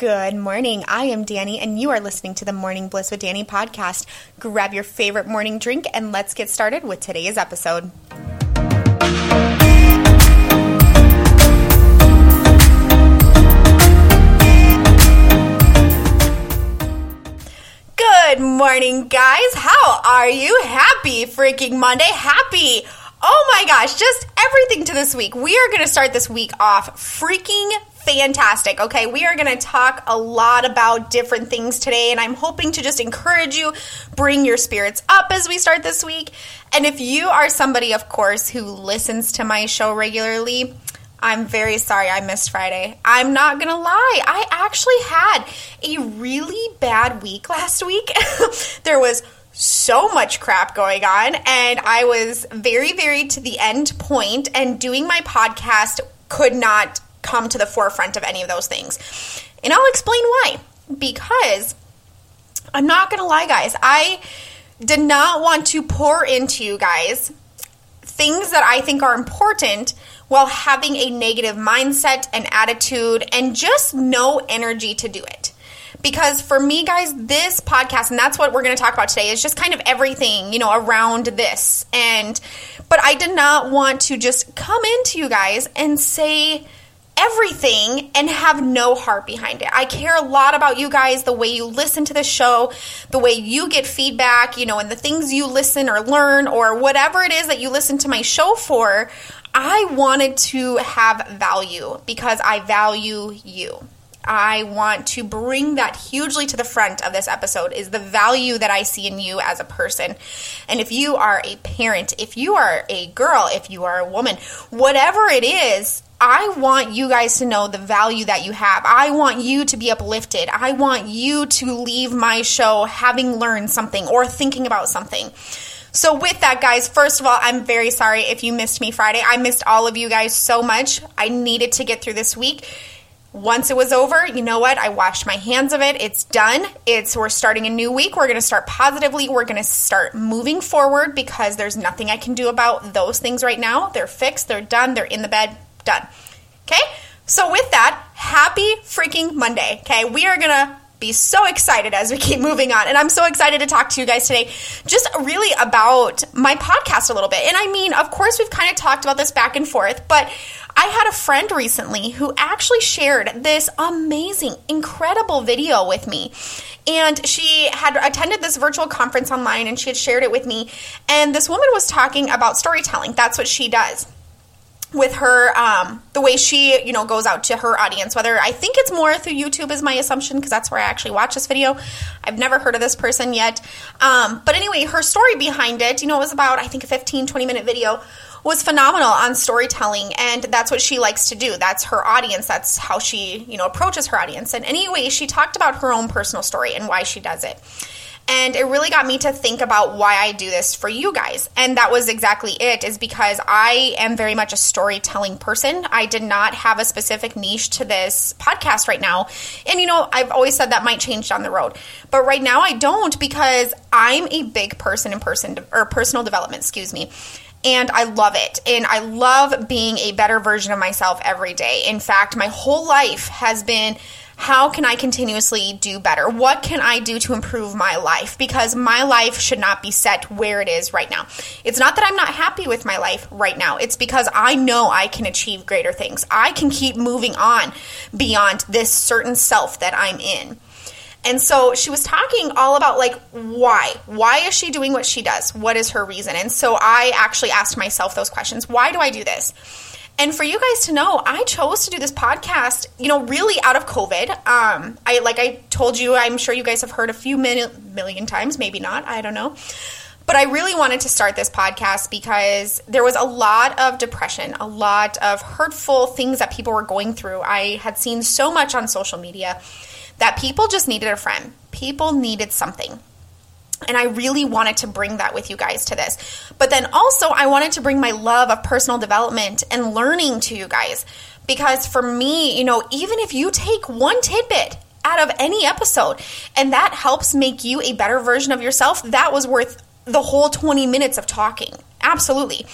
Good morning. I am Danny, and you are listening to the Morning Bliss with Danny podcast. Grab your favorite morning drink and let's get started with today's episode. Good morning, guys. How are you? Happy freaking Monday. Happy. Oh my gosh, just everything to this week. We are going to start this week off freaking fantastic. Okay, we are going to talk a lot about different things today, and I'm hoping to just encourage you, bring your spirits up as we start this week. And if you are somebody, of course, who listens to my show regularly, I'm very sorry I missed Friday. I'm not to lie. I actually had a really bad week last week. there was so much crap going on, and I was very, very to the end point, and doing my podcast could not come to the forefront of any of those things. And I'll explain why. Because I'm not going to lie, guys, I did not want to pour into you guys things that I think are important while having a negative mindset and attitude and just no energy to do it. Because for me, guys, this podcast, and that's what we're going to talk about today, is just kind of everything, you know, around this. And, but I did not want to just come into you guys and say, everything and have no heart behind it. I care a lot about you guys, the way you listen to the show, the way you get feedback, you know, and the things you listen or learn or whatever it is that you listen to my show for. I wanted to have value because I value you. I want to bring that hugely to the front of this episode is the value that I see in you as a person. And if you are a parent, if you are a girl, if you are a woman, whatever it is, I want you guys to know the value that you have. I want you to be uplifted. I want you to leave my show having learned something or thinking about something. So, with that, guys, first of all, I'm very sorry if you missed me Friday. I missed all of you guys so much. I needed to get through this week. Once it was over, you know what? I washed my hands of it. It's done. It's we're starting a new week. We're going to start positively. We're going to start moving forward because there's nothing I can do about those things right now. They're fixed. They're done. They're in the bed done. Okay? So, with that, happy freaking Monday. Okay? We are going to be so excited as we keep moving on. And I'm so excited to talk to you guys today, just really about my podcast a little bit. And I mean, of course, we've kind of talked about this back and forth, but I had a friend recently who actually shared this amazing, incredible video with me. And she had attended this virtual conference online and she had shared it with me. And this woman was talking about storytelling. That's what she does with her um, the way she you know goes out to her audience whether i think it's more through youtube is my assumption because that's where i actually watch this video. I've never heard of this person yet. Um, but anyway her story behind it you know it was about i think a 15 20 minute video was phenomenal on storytelling and that's what she likes to do. That's her audience. That's how she you know approaches her audience. And anyway she talked about her own personal story and why she does it and it really got me to think about why I do this for you guys. And that was exactly it, is because I am very much a storytelling person. I did not have a specific niche to this podcast right now. And you know, I've always said that might change down the road. But right now I don't because I'm a big person in person or personal development, excuse me and I love it. And I love being a better version of myself every day. In fact, my whole life has been how can I continuously do better? What can I do to improve my life? Because my life should not be set where it is right now. It's not that I'm not happy with my life right now. It's because I know I can achieve greater things. I can keep moving on beyond this certain self that I'm in. And so she was talking all about like why? Why is she doing what she does? What is her reason? And so I actually asked myself those questions. Why do I do this? And for you guys to know, I chose to do this podcast, you know, really out of COVID. Um, I like I told you, I'm sure you guys have heard a few million, million times, maybe not, I don't know. But I really wanted to start this podcast because there was a lot of depression, a lot of hurtful things that people were going through. I had seen so much on social media that people just needed a friend. People needed something. And I really wanted to bring that with you guys to this. But then also, I wanted to bring my love of personal development and learning to you guys. Because for me, you know, even if you take one tidbit out of any episode and that helps make you a better version of yourself, that was worth the whole 20 minutes of talking. Absolutely.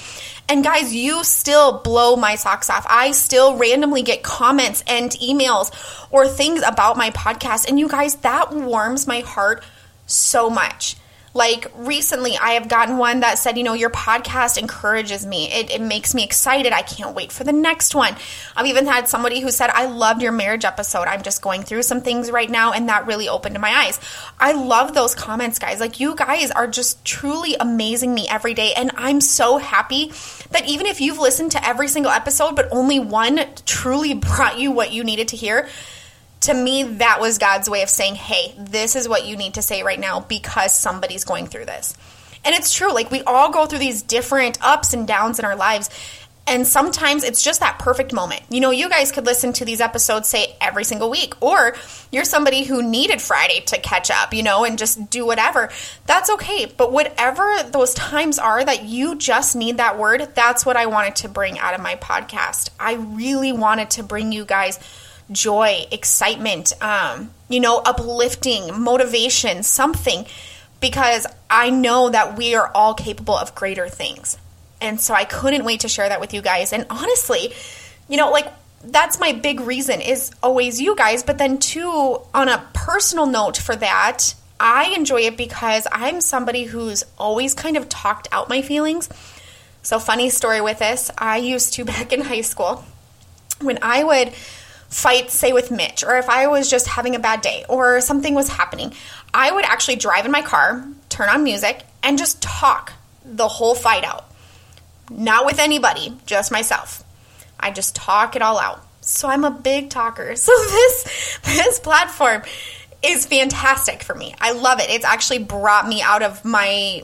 And guys, you still blow my socks off. I still randomly get comments and emails or things about my podcast. And you guys, that warms my heart so much. Like recently, I have gotten one that said, you know, your podcast encourages me. It, it, makes me excited. I can't wait for the next one. I've even had somebody who said, I loved your marriage episode. I'm just going through some things right now, and that really opened my eyes. I love those comments, guys. Like, you guys are just truly amazing me every day. And I'm so happy that even if you've listened to every single episode, but only one truly brought you what you needed to hear, to me, that was God's way of saying, hey, this is what you need to say right now because somebody's going through this. And it's true, like we all go through these different ups and downs in our lives. And sometimes it's just that perfect moment. You know, you guys could listen to these episodes, say, every single week, or you're somebody who needed Friday to catch up, you know, and just do whatever. That's okay. But whatever those times are that you just need that word, that's what I wanted to bring out of my podcast. I really wanted to bring you guys joy, excitement, um, you know, uplifting, motivation, something, because I know that we are all capable of greater things. And so I couldn't wait to share that with you guys. And honestly, you know, like that's my big reason is always you guys. But then, too, on a personal note for that, I enjoy it because I'm somebody who's always kind of talked out my feelings. So, funny story with this I used to back in high school when I would fight, say, with Mitch, or if I was just having a bad day or something was happening, I would actually drive in my car, turn on music, and just talk the whole fight out. Not with anybody, just myself. I just talk it all out. So I'm a big talker. So this this platform is fantastic for me. I love it. It's actually brought me out of my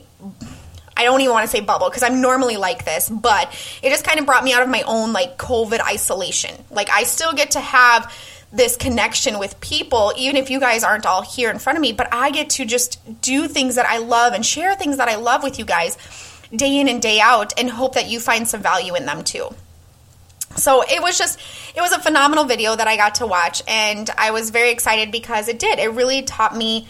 I don't even want to say bubble because I'm normally like this, but it just kind of brought me out of my own like COVID isolation. Like I still get to have this connection with people, even if you guys aren't all here in front of me, but I get to just do things that I love and share things that I love with you guys day in and day out and hope that you find some value in them too. So it was just, it was a phenomenal video that I got to watch, and I was very excited because it did. It really taught me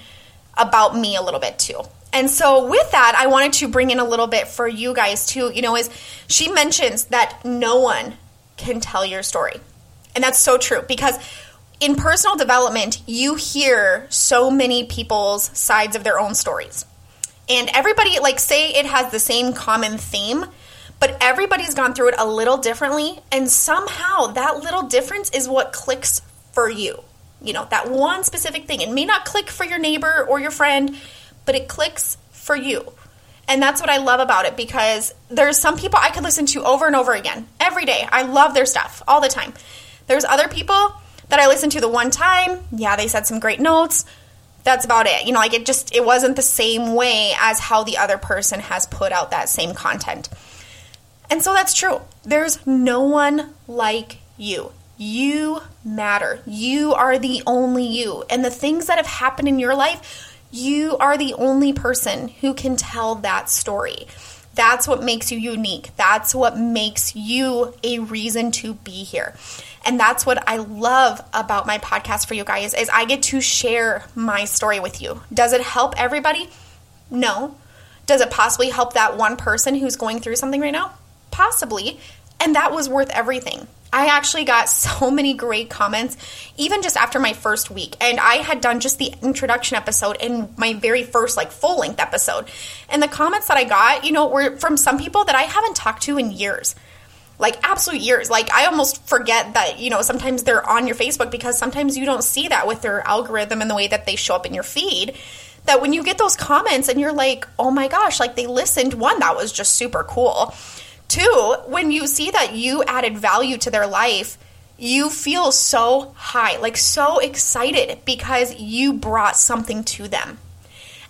about me a little bit too. And so with that, I wanted to bring in a little bit for you guys too, you know, is she mentions that no one can tell your story. And that's so true because in personal development, you hear so many people's sides of their own stories. And everybody, like, say it has the same common theme, but everybody's gone through it a little differently. And somehow that little difference is what clicks for you. You know, that one specific thing. It may not click for your neighbor or your friend, but it clicks for you. And that's what I love about it because there's some people I could listen to over and over again every day. I love their stuff all the time. There's other people that I listened to the one time. Yeah, they said some great notes. That's about it. You know, like it just it wasn't the same way as how the other person has put out that same content. And so that's true. There's no one like you. You matter. You are the only you. And the things that have happened in your life, you are the only person who can tell that story. That's what makes you unique. That's what makes you a reason to be here. And that's what I love about my podcast for you guys is I get to share my story with you. Does it help everybody? No. Does it possibly help that one person who's going through something right now? Possibly. And that was worth everything. I actually got so many great comments, even just after my first week. And I had done just the introduction episode in my very first, like, full length episode. And the comments that I got, you know, were from some people that I haven't talked to in years. Like, absolute years. Like, I almost forget that, you know, sometimes they're on your Facebook because sometimes you don't see that with their algorithm and the way that they show up in your feed. That when you get those comments and you're like, oh my gosh, like they listened, one, that was just super cool Two, when you see that you added value to their life, you feel so high, like so excited because you brought something to them.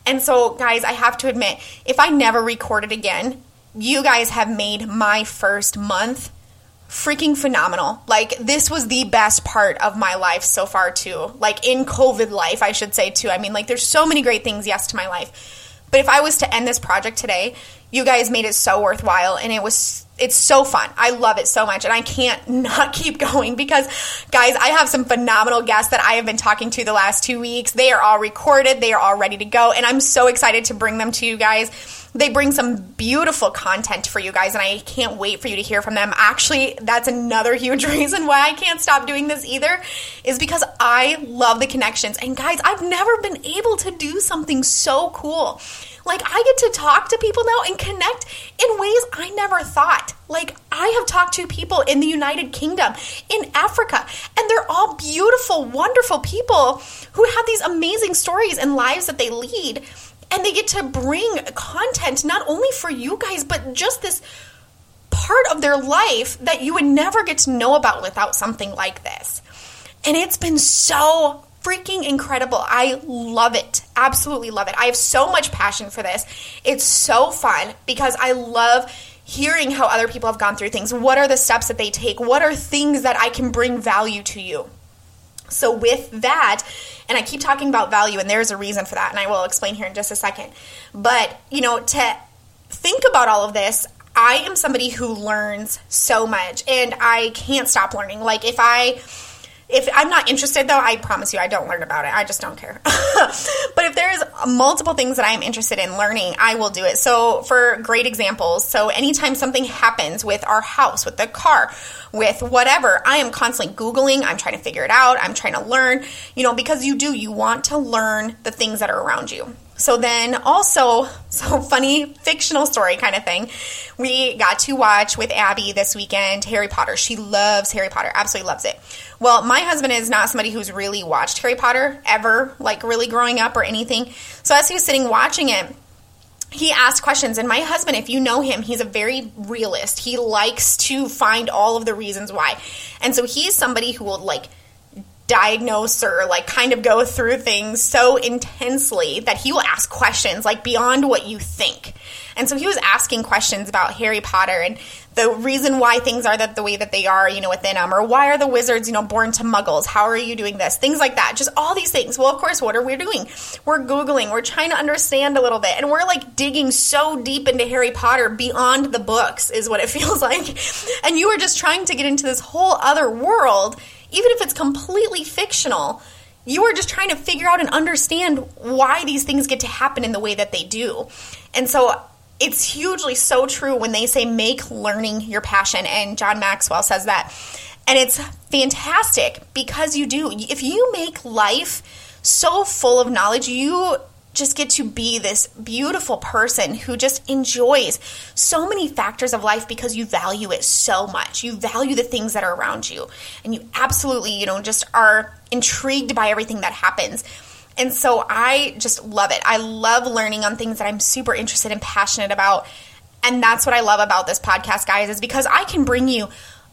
And so, guys, I have to admit, if I never recorded again, you guys have made my first month freaking phenomenal. Like, this was the best part of my life so far, too. Like, in COVID life, I should say, too. I mean, like, there's so many great things, yes, to my life. But if I was to end this project today, you guys made it so worthwhile and it was it's so fun. I love it so much and I can't not keep going because guys, I have some phenomenal guests that I have been talking to the last 2 weeks. They are all recorded, they are all ready to go and I'm so excited to bring them to you guys. They bring some beautiful content for you guys, and I can't wait for you to hear from them. Actually, that's another huge reason why I can't stop doing this either, is because I love the connections. And guys, I've never been able to do something so cool. Like, I get to talk to people now and connect in ways I never thought. Like, I have talked to people in the United Kingdom, in Africa, and they're all beautiful, wonderful people who have these amazing stories and lives that they lead and they get to bring content not only for you guys, but just this part of their life that you would never get to know about without something like this. And it's been so freaking incredible. I love it. Absolutely love it. I have so much passion for this. It's so fun because I love hearing how other people have gone through things. What are the steps that they take? What are things that I can bring value to you? So, with that, and I keep talking about value, and there's a reason for that, and I will explain here in just a second. But, you know, to think about all of this, I am somebody who learns so much, and I can't stop learning. Like, if I if I'm not interested, though, I promise you I don't learn about it. I just don't care. but if there's multiple things that I'm interested in learning, I will do it. So, for great examples, so anytime something happens with our house, with the car, with whatever, I am constantly Googling. I'm trying to figure it out. I'm trying to learn, you know, because you do, you want to learn the things that are around you. So then also, so funny fictional story kind of thing. We got to watch with Abby this weekend Harry Potter. She loves Harry Potter, absolutely loves it. Well, my husband is not somebody who's really watched Harry Potter ever, like really growing up or anything. So as he was sitting watching it, he asked questions and my husband if you know him he's a very realist he likes to find all of the reasons why and so he's somebody who will like diagnose or like kind of go through things so intensely that he will ask questions like beyond what you think. And so he was asking questions about Harry Potter and the reason why things are that the way that they are, you know, within them, or why are the wizards, you know, born to muggles? How are you doing this? Things like that. Just all these things. Well, of course, what are we doing? We're Googling, we're trying to understand a little bit, and we're like digging so deep into Harry Potter beyond the books, is what it feels like. And you are just trying to get into this whole other world even if it's completely fictional, you are just trying to figure out and understand why these things get to happen in the way that they do. And so it's hugely so true when they say make learning your passion. And John Maxwell says that. And it's fantastic because you do. If you make life so full of knowledge, you just get to be this beautiful person who just enjoys so many factors of life because you value it so much. You value the things that are around you and you absolutely, you know, just are intrigued by everything that happens. And so I just love it. I love learning on things that I'm super interested and passionate about. And that's what I love about this podcast, guys, is because I can bring you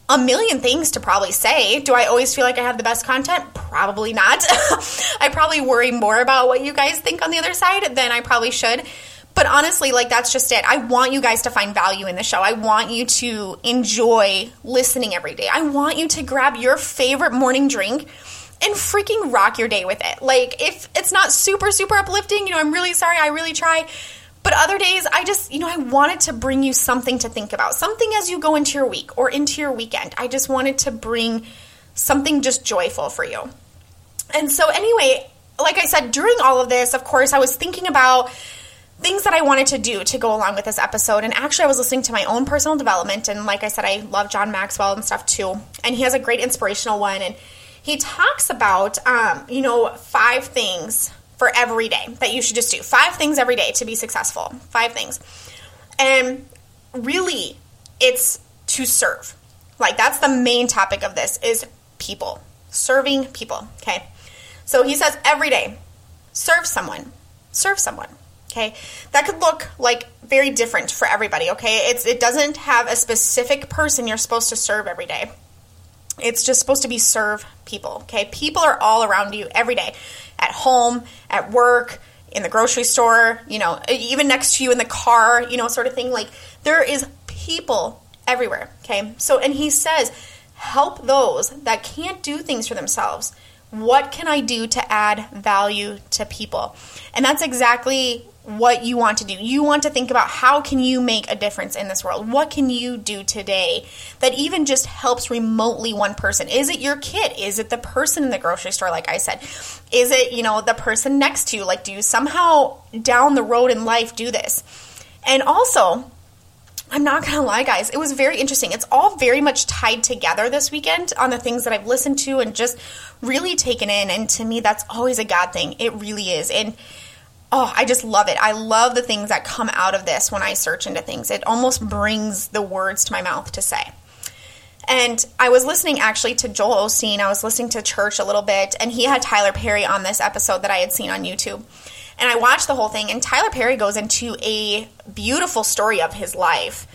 a million things to probably say. Do I always feel like I have the best content? Probably not. I probably worry more about what you guys think on the other side than I probably should. But honestly, like that's just it. I want you guys to find value in the show. I want you to enjoy listening every day. I want you to grab your favorite morning drink and freaking rock your day with it. Like if it's not super super uplifting, you know, I'm really sorry. I really try but other days, I just, you know, I wanted to bring you something to think about, something as you go into your week or into your weekend. I just wanted to bring something just joyful for you. And so, anyway, like I said, during all of this, of course, I was thinking about things that I wanted to do to go along with this episode. And actually, I was listening to my own personal development. And like I said, I love John Maxwell and stuff too. And he has a great inspirational one. And he talks about, um, you know, five things for every day that you should just do. Five things every day to be successful. Five things. And really, it's to serve. Like that's the main topic of this is people. Serving people, okay? So he says every day, serve someone. Serve someone. Okay? That could look like very different for everybody, okay? It's it doesn't have a specific person you're supposed to serve every day. It's just supposed to be serve people, okay? People are all around you every day at home, at work, in the grocery store, you know, even next to you in the car, you know, sort of thing. Like there is people everywhere. Okay. So, and he says, help those that can't do things for themselves. What can I do to add value to people? And that's exactly what you want to do. You want to think about how can you make a difference in this world? What can you do today that even just helps remotely one person? Is it your kid? Is it the person in the grocery store like I said? Is it, you know, the person next to you? Like do you somehow down the road in life do this? And also, I'm not going to lie, guys, it was very interesting. It's all very much tied together this weekend on the things that I've listened to and just really taken in. And to me, that's always a God thing. It really is. And oh, I just love it. I love the things that come out of this when I search into things. It almost brings the words to my mouth to say. And I was listening actually to Joel Osteen. I was listening to church a little bit, and he had Tyler Perry on this episode that I had seen on YouTube. And I watched the whole thing, and Tyler Perry goes into a beautiful story of his life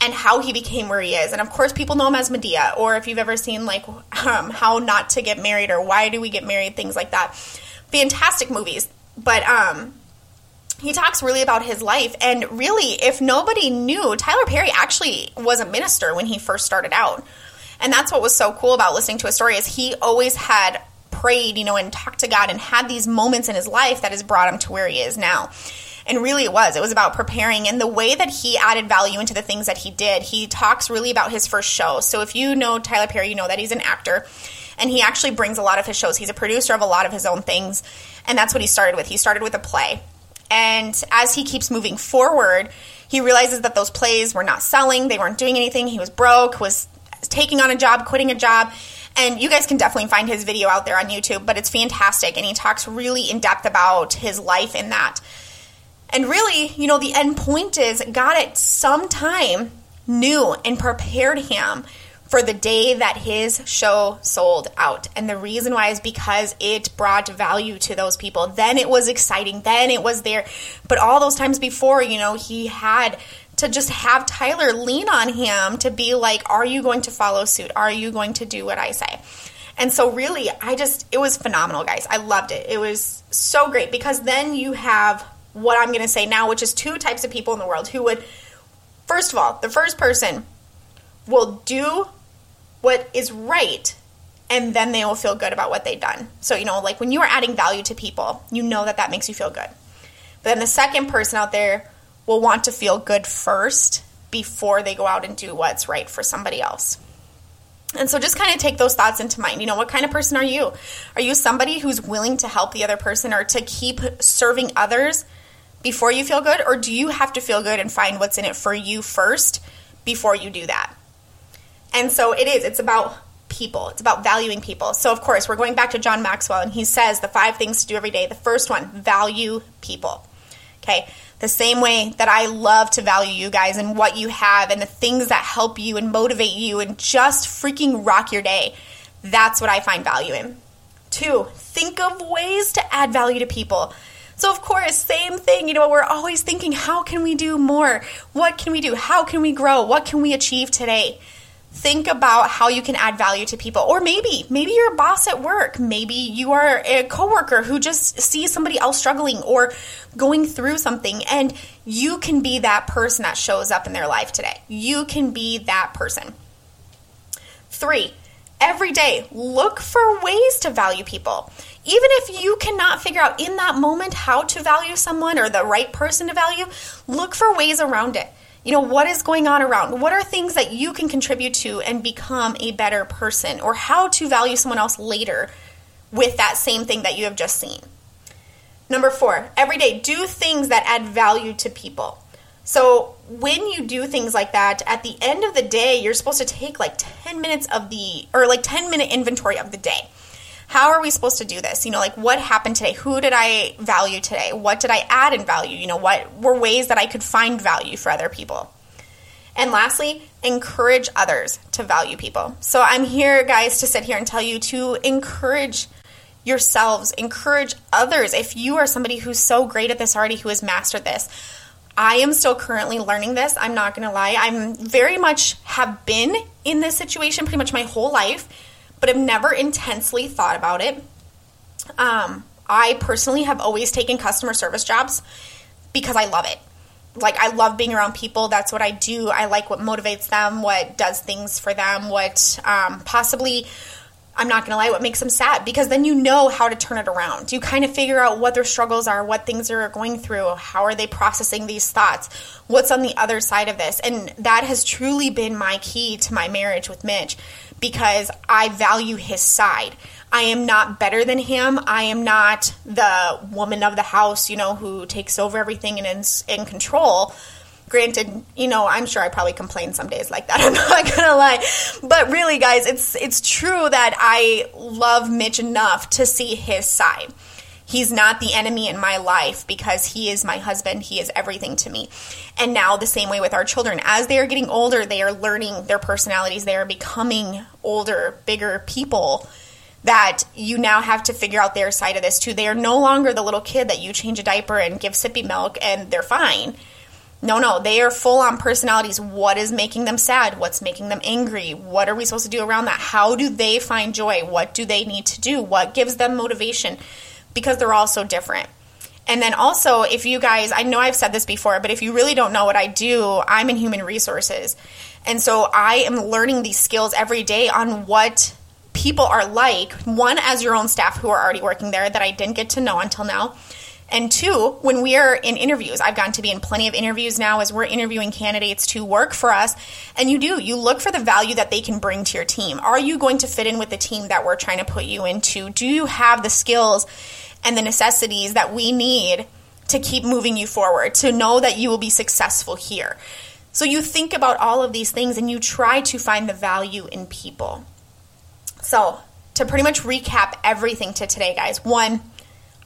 and how he became where he is. And of course, people know him as Madea, or if you've ever seen like um, How Not to Get Married or Why Do We Get Married, things like that. Fantastic movies. But um, he talks really about his life. And really, if nobody knew, Tyler Perry actually was a minister when he first started out. And that's what was so cool about listening to his story is he always had prayed, you know, and talked to God and had these moments in his life that has brought him to where he is now. And really, it was. It was about preparing and the way that he added value into the things that he did. He talks really about his first show. So, if you know Tyler Perry, you know that he's an actor and he actually brings a lot of his shows. He's a producer of a lot of his own things. And that's what he started with. He started with a play. And as he keeps moving forward, he realizes that those plays were not selling, they weren't doing anything. He was broke, was taking on a job, quitting a job. And you guys can definitely find his video out there on YouTube, but it's fantastic. And he talks really in depth about his life in that. And really, you know, the end point is God at some time knew and prepared him for the day that his show sold out. And the reason why is because it brought value to those people. Then it was exciting. Then it was there. But all those times before, you know, he had to just have Tyler lean on him to be like, are you going to follow suit? Are you going to do what I say? And so, really, I just, it was phenomenal, guys. I loved it. It was so great because then you have what I'm going to say now, which is two types of people in the world who would, first of all, the first person will do what is right and then they will feel good about what they've done. So, you know, like when you are adding value to people, you know that that makes you feel good. But then the second person out there will want to feel good first before they go out and do what's right for somebody else. And so just kind of take those thoughts into mind. You know, what kind of person are you? Are you somebody who's willing to help the other person or to keep serving others before you feel good? Or do you have to feel good and find what's in it for you first before you do that? And so it is, it's about people, it's about valuing people. So, of course, we're going back to John Maxwell, and he says the five things to do every day. The first one, value people. Okay, the same way that I love to value you guys and what you have and the things that help you and motivate you and just freaking rock your day. That's what I find value in. Two, think of ways to add value to people. So, of course, same thing. You know, we're always thinking, how can we do more? What can we do? How can we grow? What can we achieve today? Think about how you can add value to people. Or maybe maybe you're a boss at work. Maybe you are a coworker who just sees somebody else struggling or going through something. And you can be that person that shows up in their life today. You can be that person. 3 every day look for ways to value people. Even if you cannot figure out in that moment how to value someone or the right person to value look for ways around it you know, what is going on around? What are things that you can contribute to and become a better person or how to value someone else later with that same thing that you have just seen? Number four, every day do things that add value to people. So when you do things like that, at the end of the day, you're supposed to take like 10 minutes of the, or like 10 minute inventory of the day how are we supposed to do this? You know, like what happened today? Who did I value today? What did I add in value? You know, what were ways that I could find value for other people? And lastly, encourage others to value people. So I'm here, guys, to sit here and tell you to encourage yourselves, encourage others. If you are somebody who's so great at this already, who has mastered this, I am still currently learning this. I'm not going to lie. I'm very much have been in this situation pretty much my whole life but have never intensely thought about it. Um, I personally have always taken customer service jobs because I love it. Like, I love being around people. That's what I do. I like what motivates them, what does things for them, what um, possibly, I'm not going to lie, what makes them sad because then you know how to turn it around. You kind of figure out what their struggles are, what things they're going through, how are they processing these thoughts, what's on the other side of this. And that has truly been my key to my marriage with Mitch because I value his side. I am not better than him. I am not the woman of the house, you know, who takes over everything and is in control. granted, you know, I'm sure I probably complain some days like that. I'm not gonna lie, but really, guys, it's it's true that I love Mitch enough to see his side. He's not the enemy in my life because he is my husband. He is everything to me. And now, the same way with our children, as they are getting older, they are learning their personalities. They are becoming older, bigger people that you now have to figure out their side of this too. They are no longer the little kid that you change a diaper and give sippy milk and they're fine. No, no, they are full on personalities. What is making them sad? What's making them angry? What are we supposed to do around that? How do they find joy? What do they need to do? What gives them motivation? Because they're all so different. And then also, if you guys, I know I've said this before, but if you really don't know what I do, I'm in human resources. And so I am learning these skills every day on what people are like. One, as your own staff who are already working there that I didn't get to know until now and two, when we are in interviews, I've gotten to be in plenty of interviews now as we're interviewing candidates to work for us. And you do, you look for the value that they can bring to your team. Are you going to fit in with the team that we're trying to put you into? Do you have the skills and the necessities that we need to keep moving you forward, to know that you will be successful here? So you think about all of these things and you try to find the value in people. So, to pretty much recap everything to today, guys, one,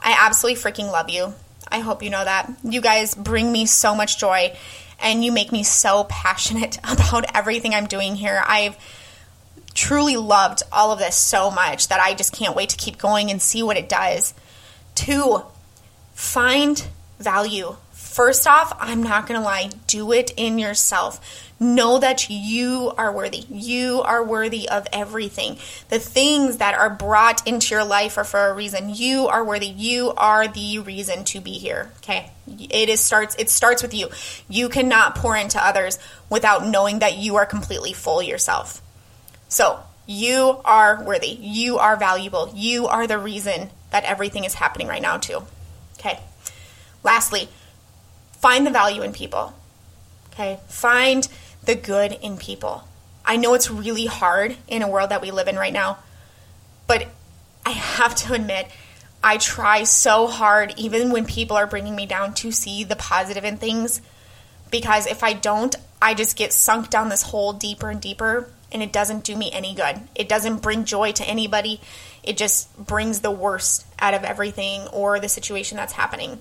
I absolutely freaking love you. I hope you know that. You guys bring me so much joy and you make me so passionate about everything I'm doing here. I've truly loved all of this so much that I just can't wait to keep going and see what it does. Two, find value. First off, I'm not going to lie, do it in yourself. Know that you are worthy. You are worthy of everything. The things that are brought into your life are for a reason. You are worthy. You are the reason to be here. Okay? It is starts it starts with you. You cannot pour into others without knowing that you are completely full yourself. So, you are worthy. You are valuable. You are the reason that everything is happening right now too. Okay? Lastly, find the value in people. Okay? Find the good in people. I know it's really hard in a world that we live in right now, but I have to admit, I try so hard, even when people are bringing me down, to see the positive in things. Because if I don't, I just get sunk down this hole deeper and deeper, and it doesn't do me any good. It doesn't bring joy to anybody. It just brings the worst out of everything or the situation that's happening.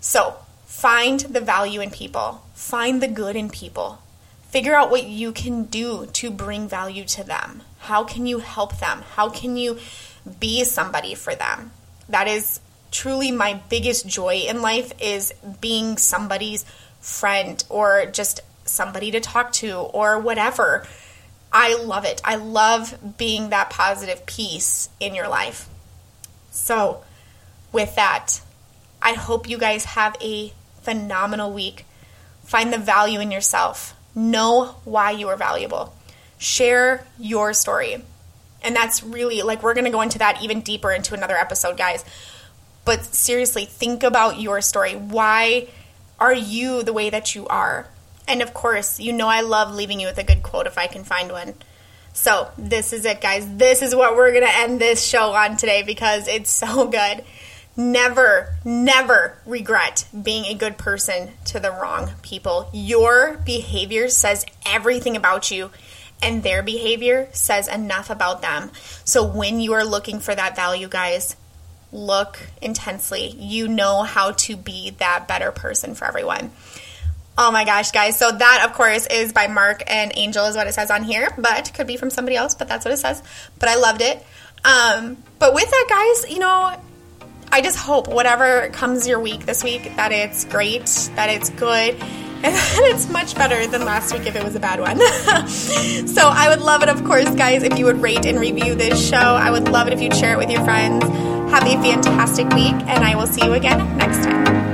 So, find the value in people, find the good in people, figure out what you can do to bring value to them. How can you help them? How can you be somebody for them? That is truly my biggest joy in life is being somebody's friend or just somebody to talk to or whatever. I love it. I love being that positive piece in your life. So, with that, I hope you guys have a phenomenal week. Find the value in yourself. Know why you are valuable. Share your story. And that's really like we're going to go into that even deeper into another episode, guys. But seriously, think about your story. Why are you the way that you are? And of course, you know I love leaving you with a good quote if I can find one. So, this is it, guys. This is what we're going to end this show on today because it's so good never, never regret being a good person to the wrong people. Your behavior says everything about you, and their behavior says enough about them. So when you are looking for that value, guys, look intensely. You know how to be that better person for everyone. Oh my gosh, guys. So that, of course, is by Marc and Angel, is what it says on here, but could be from somebody else, but that's what it says. But I loved it. Um, but with that, guys, you know, I just hope whatever comes your week this week that it's great, that it's good, and that it's much better than last week if it was a bad one. so I would love it, of course, guys, if you would rate and review this show. I would love it if you'd share it with your friends. Have a fantastic week, and I will see you again next time.